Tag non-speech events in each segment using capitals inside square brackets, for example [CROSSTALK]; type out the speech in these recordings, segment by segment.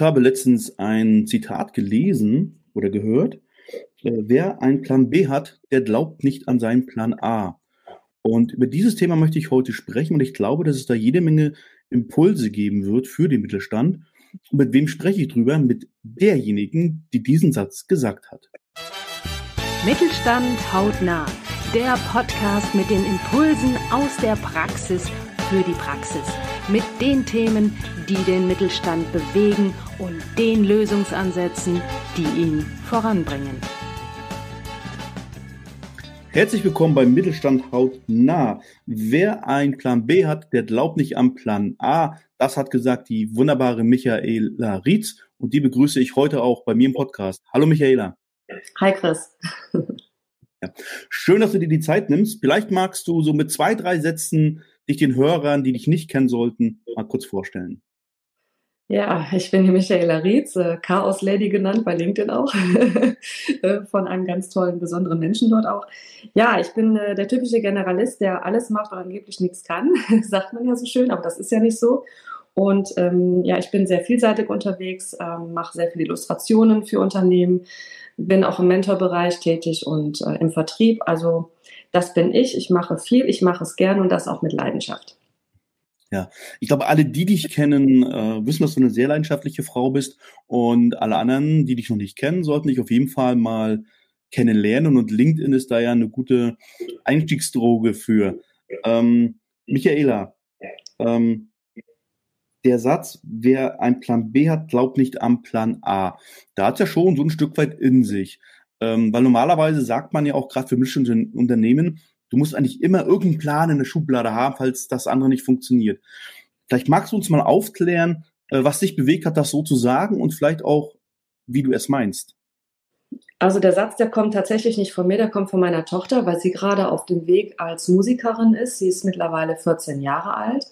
Ich habe letztens ein Zitat gelesen oder gehört. Äh, wer einen Plan B hat, der glaubt nicht an seinen Plan A. Und über dieses Thema möchte ich heute sprechen und ich glaube, dass es da jede Menge Impulse geben wird für den Mittelstand. Und mit wem spreche ich drüber? Mit derjenigen, die diesen Satz gesagt hat. Mittelstand hautnah. Der Podcast mit den Impulsen aus der Praxis für die Praxis. Mit den Themen, die den Mittelstand bewegen und den Lösungsansätzen, die ihn voranbringen. Herzlich willkommen beim Mittelstand hautnah. Wer einen Plan B hat, der glaubt nicht am Plan A. Das hat gesagt die wunderbare Michaela Rietz und die begrüße ich heute auch bei mir im Podcast. Hallo Michaela. Hi Chris. Ja. Schön, dass du dir die Zeit nimmst. Vielleicht magst du so mit zwei, drei Sätzen dich den Hörern, die dich nicht kennen sollten, mal kurz vorstellen. Ja, ich bin die Michaela Rietz, äh, Chaos Lady genannt, bei LinkedIn auch, [LAUGHS] äh, von einem ganz tollen, besonderen Menschen dort auch. Ja, ich bin äh, der typische Generalist, der alles macht und angeblich nichts kann, [LAUGHS] sagt man ja so schön, aber das ist ja nicht so. Und ähm, ja, ich bin sehr vielseitig unterwegs, ähm, mache sehr viele Illustrationen für Unternehmen, bin auch im Mentorbereich tätig und äh, im Vertrieb. Also das bin ich. Ich mache viel, ich mache es gern und das auch mit Leidenschaft. Ja, ich glaube, alle, die dich kennen, äh, wissen, dass du eine sehr leidenschaftliche Frau bist. Und alle anderen, die dich noch nicht kennen, sollten dich auf jeden Fall mal kennenlernen. Und LinkedIn ist da ja eine gute Einstiegsdroge für. Ähm, Michaela, ähm, der Satz, wer einen Plan B hat, glaubt nicht am Plan A. Da hat ja schon so ein Stück weit in sich. Ähm, weil normalerweise sagt man ja auch gerade für mittelständische Unternehmen, Du musst eigentlich immer irgendeinen Plan in der Schublade haben, falls das andere nicht funktioniert. Vielleicht magst du uns mal aufklären, äh, was dich bewegt hat, das so zu sagen und vielleicht auch, wie du es meinst. Also der Satz, der kommt tatsächlich nicht von mir, der kommt von meiner Tochter, weil sie gerade auf dem Weg als Musikerin ist. Sie ist mittlerweile 14 Jahre alt,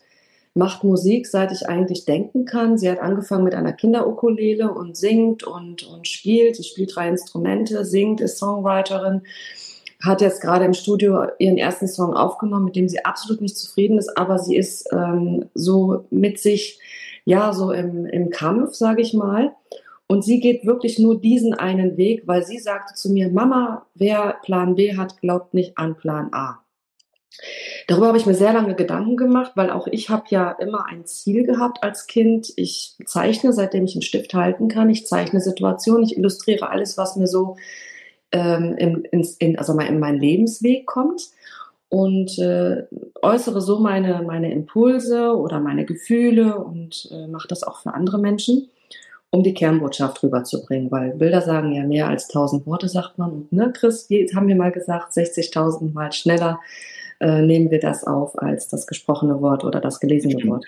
macht Musik, seit ich eigentlich denken kann. Sie hat angefangen mit einer Kinderukulele und singt und, und spielt. Sie spielt drei Instrumente, singt, ist Songwriterin hat jetzt gerade im Studio ihren ersten Song aufgenommen, mit dem sie absolut nicht zufrieden ist, aber sie ist ähm, so mit sich, ja, so im, im Kampf, sage ich mal. Und sie geht wirklich nur diesen einen Weg, weil sie sagte zu mir, Mama, wer Plan B hat, glaubt nicht an Plan A. Darüber habe ich mir sehr lange Gedanken gemacht, weil auch ich habe ja immer ein Ziel gehabt als Kind. Ich zeichne, seitdem ich einen Stift halten kann. Ich zeichne Situationen, ich illustriere alles, was mir so ähm, in, in, also in meinen Lebensweg kommt und äh, äußere so meine, meine Impulse oder meine Gefühle und äh, mache das auch für andere Menschen, um die Kernbotschaft rüberzubringen, weil Bilder sagen ja mehr als tausend Worte, sagt man. Und ne, Chris, haben wir mal gesagt, 60.000 Mal schneller äh, nehmen wir das auf als das gesprochene Wort oder das gelesene Wort.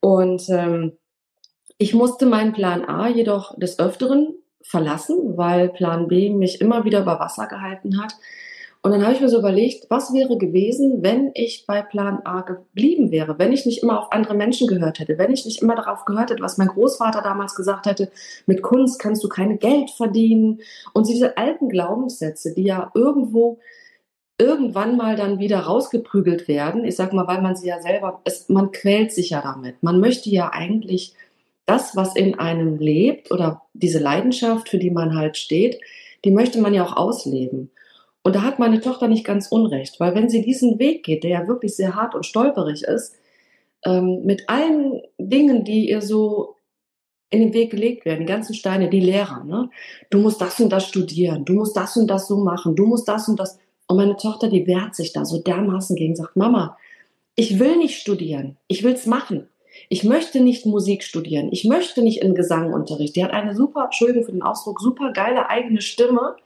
Und ähm, ich musste meinen Plan A jedoch des Öfteren verlassen, weil Plan B mich immer wieder über Wasser gehalten hat. Und dann habe ich mir so überlegt, was wäre gewesen, wenn ich bei Plan A geblieben wäre, wenn ich nicht immer auf andere Menschen gehört hätte, wenn ich nicht immer darauf gehört hätte, was mein Großvater damals gesagt hätte, mit Kunst kannst du keine Geld verdienen. Und diese alten Glaubenssätze, die ja irgendwo irgendwann mal dann wieder rausgeprügelt werden. Ich sag mal, weil man sie ja selber, es, man quält sich ja damit. Man möchte ja eigentlich das, was in einem lebt oder diese Leidenschaft, für die man halt steht, die möchte man ja auch ausleben. Und da hat meine Tochter nicht ganz unrecht, weil wenn sie diesen Weg geht, der ja wirklich sehr hart und stolperig ist, ähm, mit allen Dingen, die ihr so in den Weg gelegt werden, die ganzen Steine, die Lehrer, ne? Du musst das und das studieren, du musst das und das so machen, du musst das und das. Und meine Tochter, die wehrt sich da so dermaßen gegen, sagt, Mama, ich will nicht studieren, ich will's machen. Ich möchte nicht Musik studieren. Ich möchte nicht in Gesangunterricht. Die hat eine super, Entschuldigung für den Ausdruck, super geile eigene Stimme.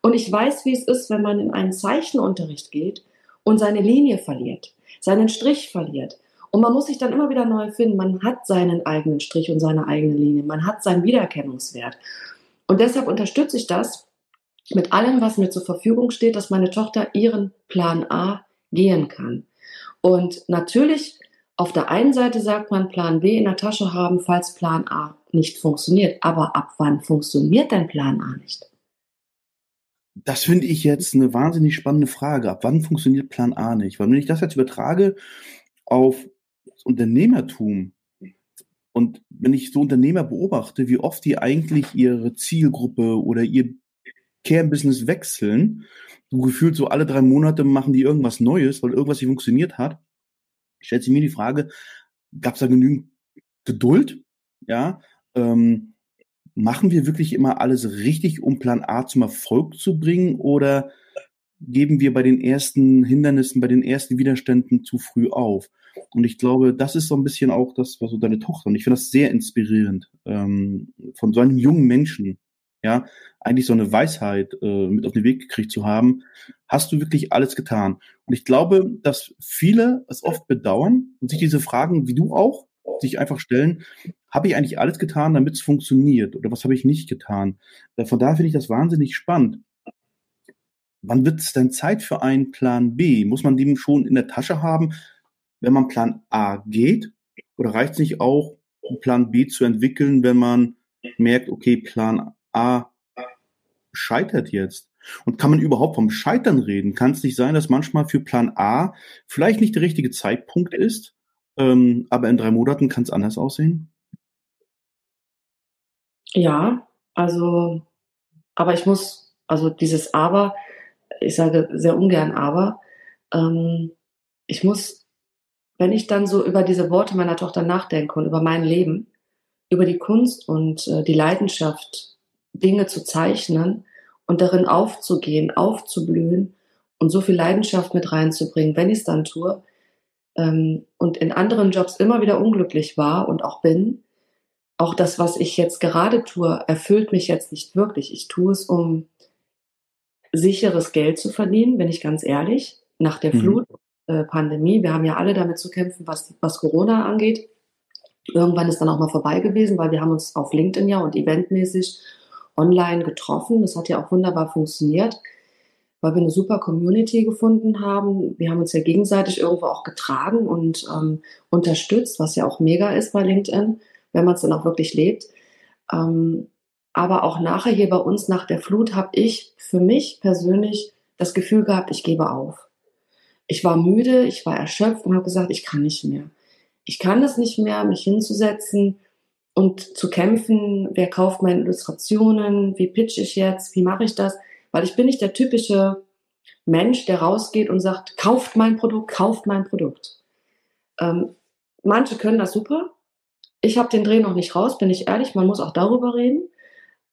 Und ich weiß, wie es ist, wenn man in einen Zeichenunterricht geht und seine Linie verliert, seinen Strich verliert. Und man muss sich dann immer wieder neu finden. Man hat seinen eigenen Strich und seine eigene Linie. Man hat seinen Wiedererkennungswert. Und deshalb unterstütze ich das mit allem, was mir zur Verfügung steht, dass meine Tochter ihren Plan A gehen kann. Und natürlich auf der einen Seite sagt man Plan B in der Tasche haben, falls Plan A nicht funktioniert. Aber ab wann funktioniert denn Plan A nicht? Das finde ich jetzt eine wahnsinnig spannende Frage. Ab wann funktioniert Plan A nicht? Weil wenn ich das jetzt übertrage auf das Unternehmertum Und wenn ich so Unternehmer beobachte, wie oft die eigentlich ihre Zielgruppe oder ihr Kernbusiness wechseln, so gefühlt so alle drei Monate machen die irgendwas Neues, weil irgendwas nicht funktioniert hat, stellt sich mir die Frage, gab es da genügend Geduld? Ja, ähm, machen wir wirklich immer alles richtig, um Plan A zum Erfolg zu bringen oder geben wir bei den ersten Hindernissen, bei den ersten Widerständen zu früh auf? Und ich glaube, das ist so ein bisschen auch das, was so deine Tochter, und ich finde das sehr inspirierend, ähm, von so einem jungen Menschen, ja, eigentlich so eine Weisheit äh, mit auf den Weg gekriegt zu haben, hast du wirklich alles getan. Und ich glaube, dass viele es oft bedauern und sich diese Fragen, wie du auch, sich einfach stellen, habe ich eigentlich alles getan, damit es funktioniert oder was habe ich nicht getan? Äh, von daher finde ich das wahnsinnig spannend. Wann wird es denn Zeit für einen Plan B? Muss man den schon in der Tasche haben, wenn man Plan A geht? Oder reicht es nicht auch, einen Plan B zu entwickeln, wenn man merkt, okay, Plan A scheitert jetzt? Und kann man überhaupt vom Scheitern reden? Kann es nicht sein, dass manchmal für Plan A vielleicht nicht der richtige Zeitpunkt ist, ähm, aber in drei Monaten kann es anders aussehen? Ja, also, aber ich muss, also dieses Aber, ich sage sehr ungern Aber, ähm, ich muss, wenn ich dann so über diese Worte meiner Tochter nachdenke und über mein Leben, über die Kunst und äh, die Leidenschaft, Dinge zu zeichnen und darin aufzugehen, aufzublühen und so viel Leidenschaft mit reinzubringen, wenn ich es dann tue, ähm, und in anderen Jobs immer wieder unglücklich war und auch bin, auch das, was ich jetzt gerade tue, erfüllt mich jetzt nicht wirklich. Ich tue es, um sicheres Geld zu verdienen, bin ich ganz ehrlich, nach der mhm. Flut, äh, Pandemie. Wir haben ja alle damit zu kämpfen, was, was Corona angeht. Irgendwann ist dann auch mal vorbei gewesen, weil wir haben uns auf LinkedIn ja und eventmäßig online getroffen. Das hat ja auch wunderbar funktioniert, weil wir eine super Community gefunden haben. Wir haben uns ja gegenseitig irgendwo auch getragen und ähm, unterstützt, was ja auch mega ist bei LinkedIn, wenn man es dann auch wirklich lebt. Ähm, aber auch nachher hier bei uns nach der Flut habe ich für mich persönlich das Gefühl gehabt, ich gebe auf. Ich war müde, ich war erschöpft und habe gesagt, ich kann nicht mehr. Ich kann es nicht mehr, mich hinzusetzen und zu kämpfen, wer kauft meine Illustrationen, wie pitch ich jetzt, wie mache ich das, weil ich bin nicht der typische Mensch, der rausgeht und sagt, kauft mein Produkt, kauft mein Produkt. Ähm, manche können das super. Ich habe den Dreh noch nicht raus, bin ich ehrlich, man muss auch darüber reden.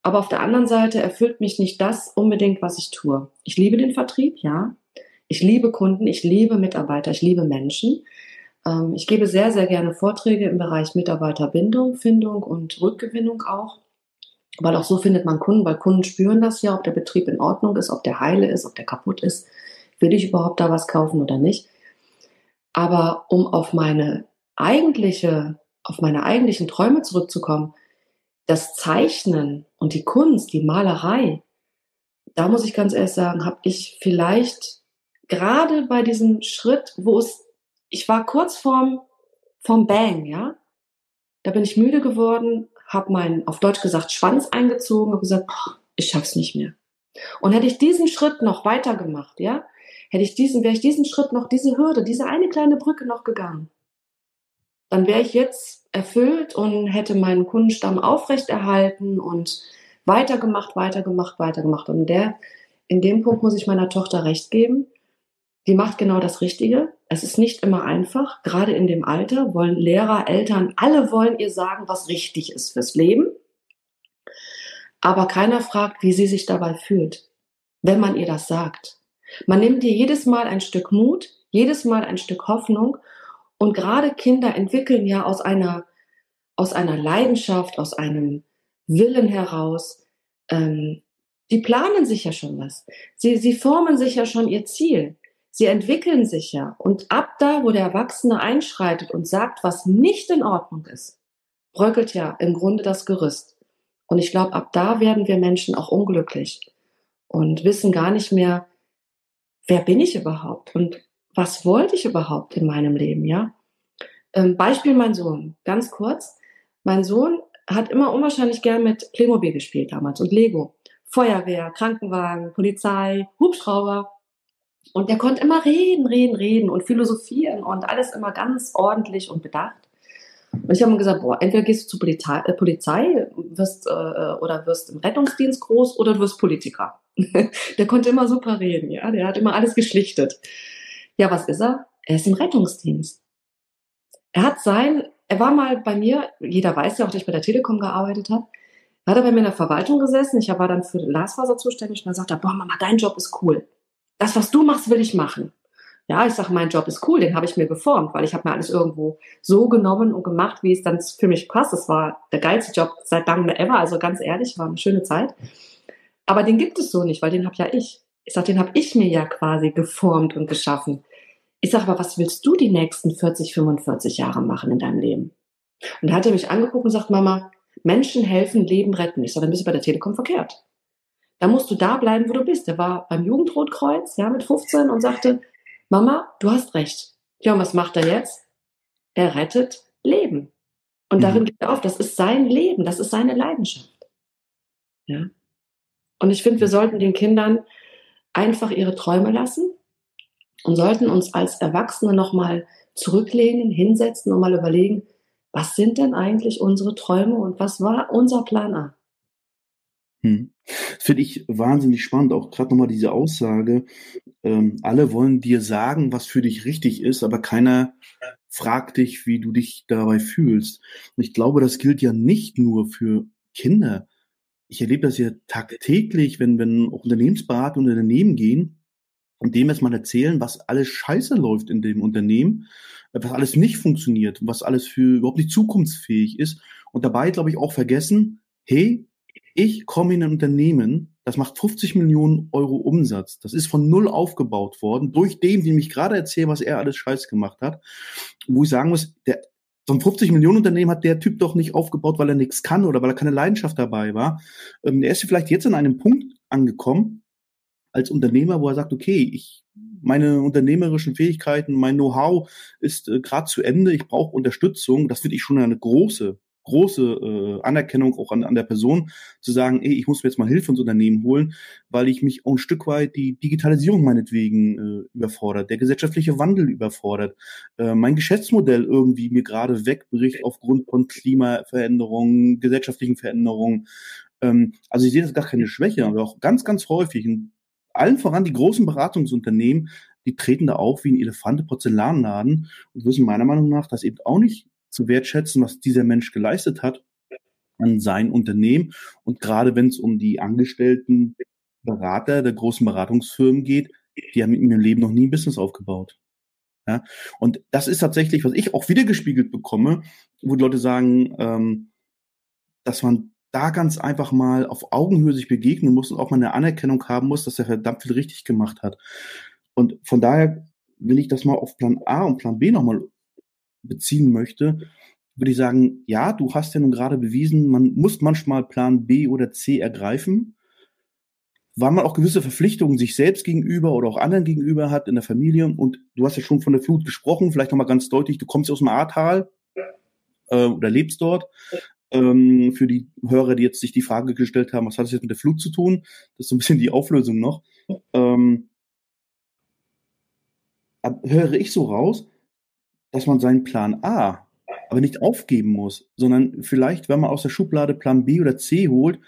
Aber auf der anderen Seite erfüllt mich nicht das unbedingt, was ich tue. Ich liebe den Vertrieb, ja. Ich liebe Kunden, ich liebe Mitarbeiter, ich liebe Menschen. Ähm, ich gebe sehr, sehr gerne Vorträge im Bereich Mitarbeiterbindung, Findung und Rückgewinnung auch. Weil auch so findet man Kunden, weil Kunden spüren das ja, ob der Betrieb in Ordnung ist, ob der heile ist, ob der kaputt ist. Will ich überhaupt da was kaufen oder nicht? Aber um auf meine eigentliche, auf meine eigentlichen Träume zurückzukommen, das Zeichnen und die Kunst, die Malerei, da muss ich ganz ehrlich sagen, habe ich vielleicht gerade bei diesem Schritt, wo es, ich war kurz vorm, vorm Bang, ja, da bin ich müde geworden, habe meinen, auf Deutsch gesagt, Schwanz eingezogen und gesagt, oh, ich schaff's nicht mehr. Und hätte ich diesen Schritt noch weiter gemacht, ja, hätte ich diesen, wäre ich diesen Schritt noch, diese Hürde, diese eine kleine Brücke noch gegangen, dann wäre ich jetzt erfüllt und hätte meinen Kundenstamm aufrechterhalten und weitergemacht, weitergemacht, weitergemacht. Und der, in dem Punkt muss ich meiner Tochter recht geben. Die macht genau das Richtige. Es ist nicht immer einfach. Gerade in dem Alter wollen Lehrer, Eltern, alle wollen ihr sagen, was richtig ist fürs Leben. Aber keiner fragt, wie sie sich dabei fühlt, wenn man ihr das sagt. Man nimmt ihr jedes Mal ein Stück Mut, jedes Mal ein Stück Hoffnung und gerade Kinder entwickeln ja aus einer, aus einer Leidenschaft, aus einem Willen heraus, ähm, die planen sich ja schon was. Sie, sie formen sich ja schon ihr Ziel. Sie entwickeln sich ja. Und ab da, wo der Erwachsene einschreitet und sagt, was nicht in Ordnung ist, bröckelt ja im Grunde das Gerüst. Und ich glaube, ab da werden wir Menschen auch unglücklich und wissen gar nicht mehr, wer bin ich überhaupt und was wollte ich überhaupt in meinem Leben, ja? Ähm, Beispiel mein Sohn, ganz kurz. Mein Sohn hat immer unwahrscheinlich gern mit Playmobil gespielt damals und Lego. Feuerwehr, Krankenwagen, Polizei, Hubschrauber. Und der konnte immer reden, reden, reden und philosophieren und alles immer ganz ordentlich und bedacht. Und ich habe mir gesagt, boah, entweder gehst du zur Polizei, äh, Polizei wirst, äh, oder wirst im Rettungsdienst groß oder du wirst Politiker. [LAUGHS] der konnte immer super reden, ja, der hat immer alles geschlichtet. Ja, was ist er? Er ist im Rettungsdienst. Er hat sein, er war mal bei mir, jeder weiß ja auch, dass ich bei der Telekom gearbeitet habe, hat er bei mir in der Verwaltung gesessen, ich war dann für Glasfaser zuständig und dann sagt er, boah Mama, dein Job ist cool. Das, was du machst, will ich machen. Ja, ich sage, mein Job ist cool, den habe ich mir geformt, weil ich habe mir alles irgendwo so genommen und gemacht, wie es dann für mich passt. Das war der geilste Job seit langem ever, also ganz ehrlich, war eine schöne Zeit. Aber den gibt es so nicht, weil den habe ja ich. Ich sage, den habe ich mir ja quasi geformt und geschaffen. Ich sage, aber was willst du die nächsten 40, 45 Jahre machen in deinem Leben? Und da hat er mich angeguckt und sagt, Mama, Menschen helfen, Leben retten. Ich sage, dann bist du bei der Telekom verkehrt. Da musst du da bleiben, wo du bist. Er war beim Jugendrotkreuz, ja, mit 15 und sagte, Mama, du hast recht. Ja, und was macht er jetzt? Er rettet Leben. Und mhm. darin geht er auf. Das ist sein Leben. Das ist seine Leidenschaft. Ja. Und ich finde, wir sollten den Kindern einfach ihre Träume lassen und sollten uns als Erwachsene nochmal zurücklehnen, hinsetzen und mal überlegen, was sind denn eigentlich unsere Träume und was war unser Plan A? Hm. Finde ich wahnsinnig spannend, auch gerade nochmal diese Aussage, ähm, alle wollen dir sagen, was für dich richtig ist, aber keiner fragt dich, wie du dich dabei fühlst. Und ich glaube, das gilt ja nicht nur für Kinder. Ich erlebe das ja tagtäglich, wenn, wenn auch Unternehmensberater und Unternehmen gehen und dem erstmal erzählen, was alles scheiße läuft in dem Unternehmen, was alles nicht funktioniert, was alles für überhaupt nicht zukunftsfähig ist. Und dabei, glaube ich, auch vergessen, hey, ich komme in ein Unternehmen, das macht 50 Millionen Euro Umsatz. Das ist von null aufgebaut worden, durch den, dem ich gerade erzähle, was er alles scheiß gemacht hat. Wo ich sagen muss, der, so ein 50 Millionen Unternehmen hat der Typ doch nicht aufgebaut, weil er nichts kann oder weil er keine Leidenschaft dabei war. Ähm, er ist vielleicht jetzt an einem Punkt angekommen, als Unternehmer, wo er sagt, okay, ich meine unternehmerischen Fähigkeiten, mein Know-how ist äh, gerade zu Ende, ich brauche Unterstützung. Das finde ich schon eine große große äh, Anerkennung auch an, an der Person, zu sagen, ey, ich muss mir jetzt mal Hilfe ins Unternehmen holen, weil ich mich auch ein Stück weit die Digitalisierung meinetwegen äh, überfordert, der gesellschaftliche Wandel überfordert, äh, mein Geschäftsmodell irgendwie mir gerade wegbricht aufgrund von Klimaveränderungen, gesellschaftlichen Veränderungen. Ähm, also ich sehe das gar keine Schwäche, aber auch ganz, ganz häufig, in allen voran die großen Beratungsunternehmen, die treten da auch wie ein Elefante Porzellanladen und wissen meiner Meinung nach das eben auch nicht zu wertschätzen, was dieser Mensch geleistet hat an sein Unternehmen. Und gerade wenn es um die angestellten Berater der großen Beratungsfirmen geht, die haben in ihrem Leben noch nie ein Business aufgebaut. Ja, und das ist tatsächlich, was ich auch wieder gespiegelt bekomme, wo die Leute sagen, ähm, dass man da ganz einfach mal auf Augenhöhe sich begegnen muss und auch mal eine Anerkennung haben muss, dass er verdammt viel richtig gemacht hat. Und von daher, wenn ich das mal auf Plan A und Plan B nochmal beziehen möchte, würde ich sagen, ja, du hast ja nun gerade bewiesen, man muss manchmal Plan B oder C ergreifen, weil man auch gewisse Verpflichtungen sich selbst gegenüber oder auch anderen gegenüber hat in der Familie. Und du hast ja schon von der Flut gesprochen, vielleicht nochmal ganz deutlich, du kommst aus dem Ahrtal äh, oder lebst dort. Ähm, für die Hörer, die jetzt sich die Frage gestellt haben, was hat das jetzt mit der Flut zu tun? Das ist so ein bisschen die Auflösung noch. Ähm, höre ich so raus, dass man seinen Plan A aber nicht aufgeben muss, sondern vielleicht, wenn man aus der Schublade Plan B oder C holt,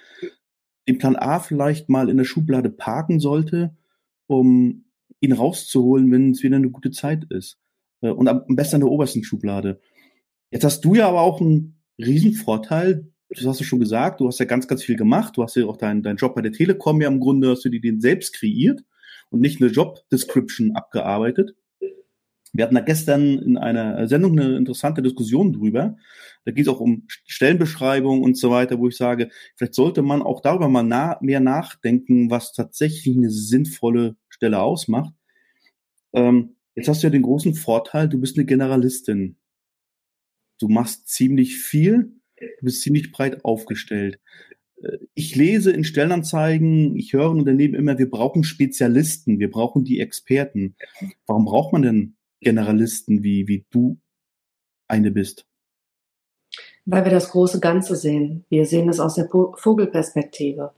den Plan A vielleicht mal in der Schublade parken sollte, um ihn rauszuholen, wenn es wieder eine gute Zeit ist. Äh, und am besten in der obersten Schublade. Jetzt hast du ja aber auch einen Riesenvorteil. Das hast du schon gesagt. Du hast ja ganz, ganz viel gemacht. Du hast ja auch deinen dein Job bei der Telekom ja im Grunde, hast du dir den selbst kreiert und nicht eine Job Description abgearbeitet. Wir hatten da gestern in einer Sendung eine interessante Diskussion drüber. Da geht es auch um Stellenbeschreibung und so weiter, wo ich sage, vielleicht sollte man auch darüber mal na mehr nachdenken, was tatsächlich eine sinnvolle Stelle ausmacht. Ähm, jetzt hast du ja den großen Vorteil, du bist eine Generalistin. Du machst ziemlich viel, du bist ziemlich breit aufgestellt. Äh, ich lese in Stellenanzeigen, ich höre in Unternehmen immer, wir brauchen Spezialisten, wir brauchen die Experten. Warum braucht man denn Generalisten wie, wie du eine bist? Weil wir das große Ganze sehen. Wir sehen es aus der Vogelperspektive.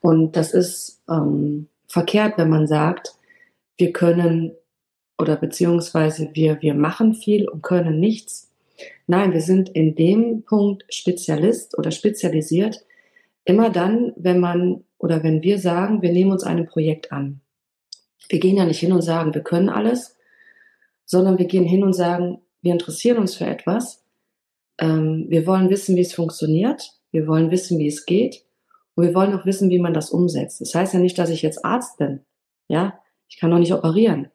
Und das ist ähm, verkehrt, wenn man sagt, wir können oder beziehungsweise wir, wir machen viel und können nichts. Nein, wir sind in dem Punkt Spezialist oder spezialisiert immer dann, wenn man oder wenn wir sagen, wir nehmen uns einem Projekt an. Wir gehen ja nicht hin und sagen, wir können alles, sondern wir gehen hin und sagen, wir interessieren uns für etwas. Ähm, wir wollen wissen, wie es funktioniert. Wir wollen wissen, wie es geht. Und wir wollen auch wissen, wie man das umsetzt. Das heißt ja nicht, dass ich jetzt Arzt bin. Ja, ich kann noch nicht operieren.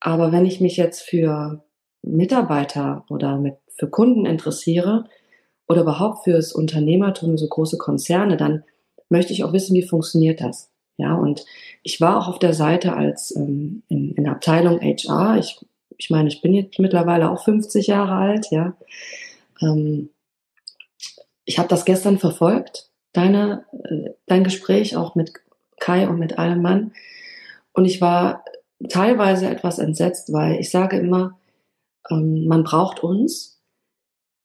Aber wenn ich mich jetzt für Mitarbeiter oder mit, für Kunden interessiere oder überhaupt fürs Unternehmertum, so große Konzerne, dann möchte ich auch wissen, wie funktioniert das. Ja, und ich war auch auf der Seite als ähm, in, in der Abteilung HR. Ich, ich meine, ich bin jetzt mittlerweile auch 50 Jahre alt, ja. Ähm, ich habe das gestern verfolgt, deine, äh, dein Gespräch auch mit Kai und mit allem Mann. Und ich war teilweise etwas entsetzt, weil ich sage immer, ähm, man braucht uns.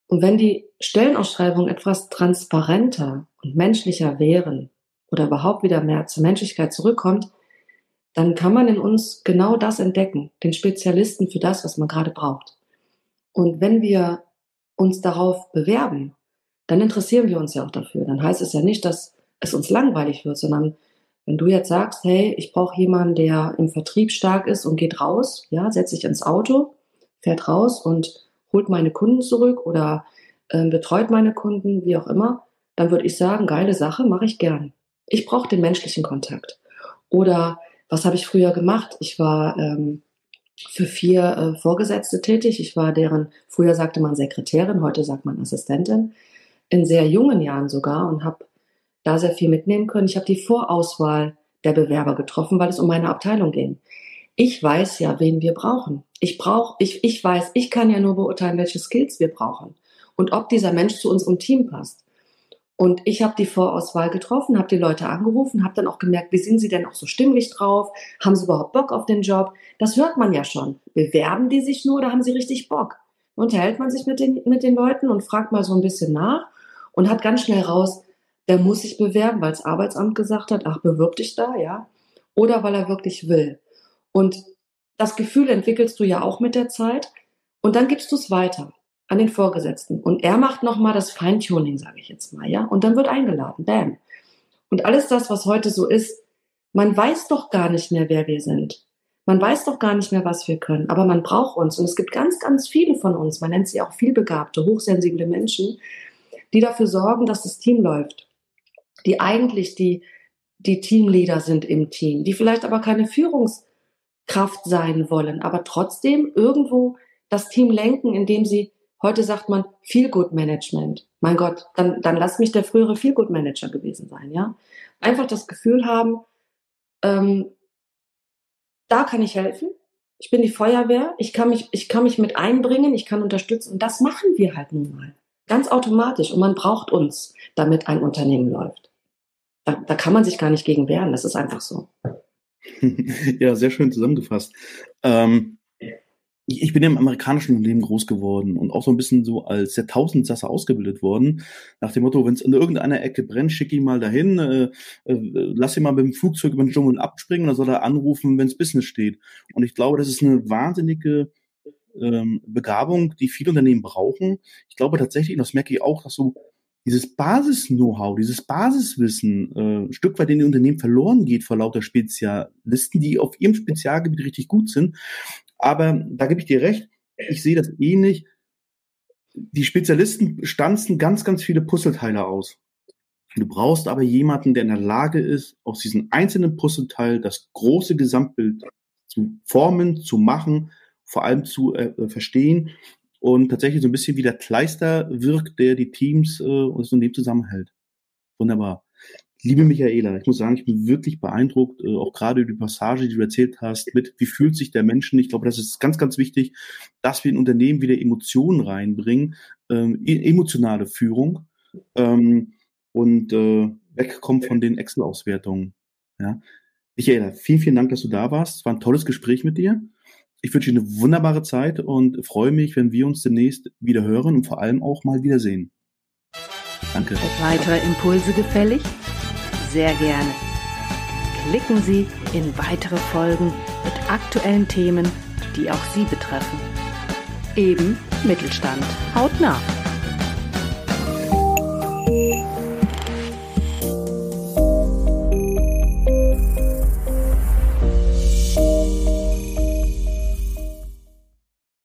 Und wenn die Stellenausschreibungen etwas transparenter und menschlicher wären oder überhaupt wieder mehr zur Menschlichkeit zurückkommt, dann kann man in uns genau das entdecken, den Spezialisten für das, was man gerade braucht. Und wenn wir uns darauf bewerben, dann interessieren wir uns ja auch dafür. Dann heißt es ja nicht, dass es uns langweilig wird, sondern wenn du jetzt sagst, hey, ich brauche jemanden, der im Vertrieb stark ist und geht raus, ja, setzt sich ins Auto, fährt raus und holt meine Kunden zurück oder äh, betreut meine Kunden, wie auch immer, dann würde ich sagen, geile Sache, mache ich gern. Ich brauche den menschlichen Kontakt. Oder was habe ich früher gemacht? Ich war ähm, für vier äh, Vorgesetzte tätig. Ich war deren, früher sagte man Sekretärin, heute sagt man Assistentin, in sehr jungen Jahren sogar und habe da sehr viel mitnehmen können. Ich habe die Vorauswahl der Bewerber getroffen, weil es um meine Abteilung ging. Ich weiß ja, wen wir brauchen. Ich brauche, ich, ich weiß, ich kann ja nur beurteilen, welche Skills wir brauchen und ob dieser Mensch zu unserem Team passt. Und ich habe die Vorauswahl getroffen, habe die Leute angerufen, habe dann auch gemerkt, wie sind sie denn auch so stimmlich drauf? Haben sie überhaupt Bock auf den Job? Das hört man ja schon. Bewerben die sich nur oder haben sie richtig Bock? Unterhält man sich mit den, mit den Leuten und fragt mal so ein bisschen nach und hat ganz schnell raus, der muss sich bewerben, weil das Arbeitsamt gesagt hat, ach, bewirb dich da, ja. Oder weil er wirklich will. Und das Gefühl entwickelst du ja auch mit der Zeit und dann gibst du es weiter an den Vorgesetzten. Und er macht nochmal das Feintuning, sage ich jetzt mal, ja. Und dann wird eingeladen, bam. Und alles das, was heute so ist, man weiß doch gar nicht mehr, wer wir sind. Man weiß doch gar nicht mehr, was wir können. Aber man braucht uns. Und es gibt ganz, ganz viele von uns, man nennt sie auch vielbegabte, hochsensible Menschen, die dafür sorgen, dass das Team läuft die eigentlich die, die Teamleader sind im Team, die vielleicht aber keine Führungskraft sein wollen, aber trotzdem irgendwo das Team lenken, indem sie, heute sagt man, Feel-Good Management. Mein Gott, dann, dann lass mich der frühere Feel-Good Manager gewesen sein, ja. Einfach das Gefühl haben, ähm, da kann ich helfen. Ich bin die Feuerwehr. Ich kann mich, ich kann mich mit einbringen. Ich kann unterstützen. Und das machen wir halt nun mal. Ganz automatisch. Und man braucht uns, damit ein Unternehmen läuft da, da kann man sich gar nicht gegen wehren. Das ist einfach so. [LAUGHS] ja, sehr schön zusammengefasst. Ähm, ich, bin ja im amerikanischen Unternehmen groß geworden und auch so ein bisschen so als der Tausendsasser ausgebildet worden. Nach dem Motto, wenn es in irgendeiner Ecke brennt, schick ihn mal dahin, äh, äh, lass ihn mal mit dem Flugzeug über den Dschungel abspringen, dann soll er anrufen, wenn es Business steht. Und ich glaube, das ist eine wahnsinnige ähm, Begabung, die viele Unternehmen brauchen. Ich glaube tatsächlich, und das merke ich auch, dass so dieses Basis-Know-how, dieses Basiswissen äh, ein Stück weit in den Unternehmen verloren geht vor lauter Spezialisten, die auf ihrem Spezialgebiet richtig gut sind. Aber da gebe ich dir recht, ich sehe das ähnlich. Die Spezialisten stanzen ganz, ganz viele Puzzleteile aus. Du brauchst aber jemanden, der in der Lage ist, aus diesen einzelnen Puzzleteil das große Gesamtbild zu formen, zu machen, vor allem zu äh, verstehen und tatsächlich so ein bisschen wie der Kleister wirkt, der die Teams äh, und das Unternehmen zusammenhält. Wunderbar. Liebe Michaela, ich muss sagen, ich bin wirklich beeindruckt, äh, auch gerade die Passage, die du erzählt hast, mit wie fühlt sich der Menschen. Ich glaube, das ist ganz, ganz wichtig, dass wir in Unternehmen wieder Emotionen reinbringen, ähm, e-, emotionale Führung ähm, und äh, wegkommen von den Excel-Auswertungen. Ja. Michaela, vielen, vielen Dank, dass du da warst. Es war ein tolles Gespräch mit dir. Ich wünsche Ihnen eine wunderbare Zeit und freue mich, wenn wir uns demnächst wieder hören und vor allem auch mal wiedersehen. Danke. Weitere Impulse gefällig? sehr gerne. Klicken Sie in weitere Folgen mit aktuellen Themen, die auch Sie betreffen. Eben Mittelstand. Haut nah!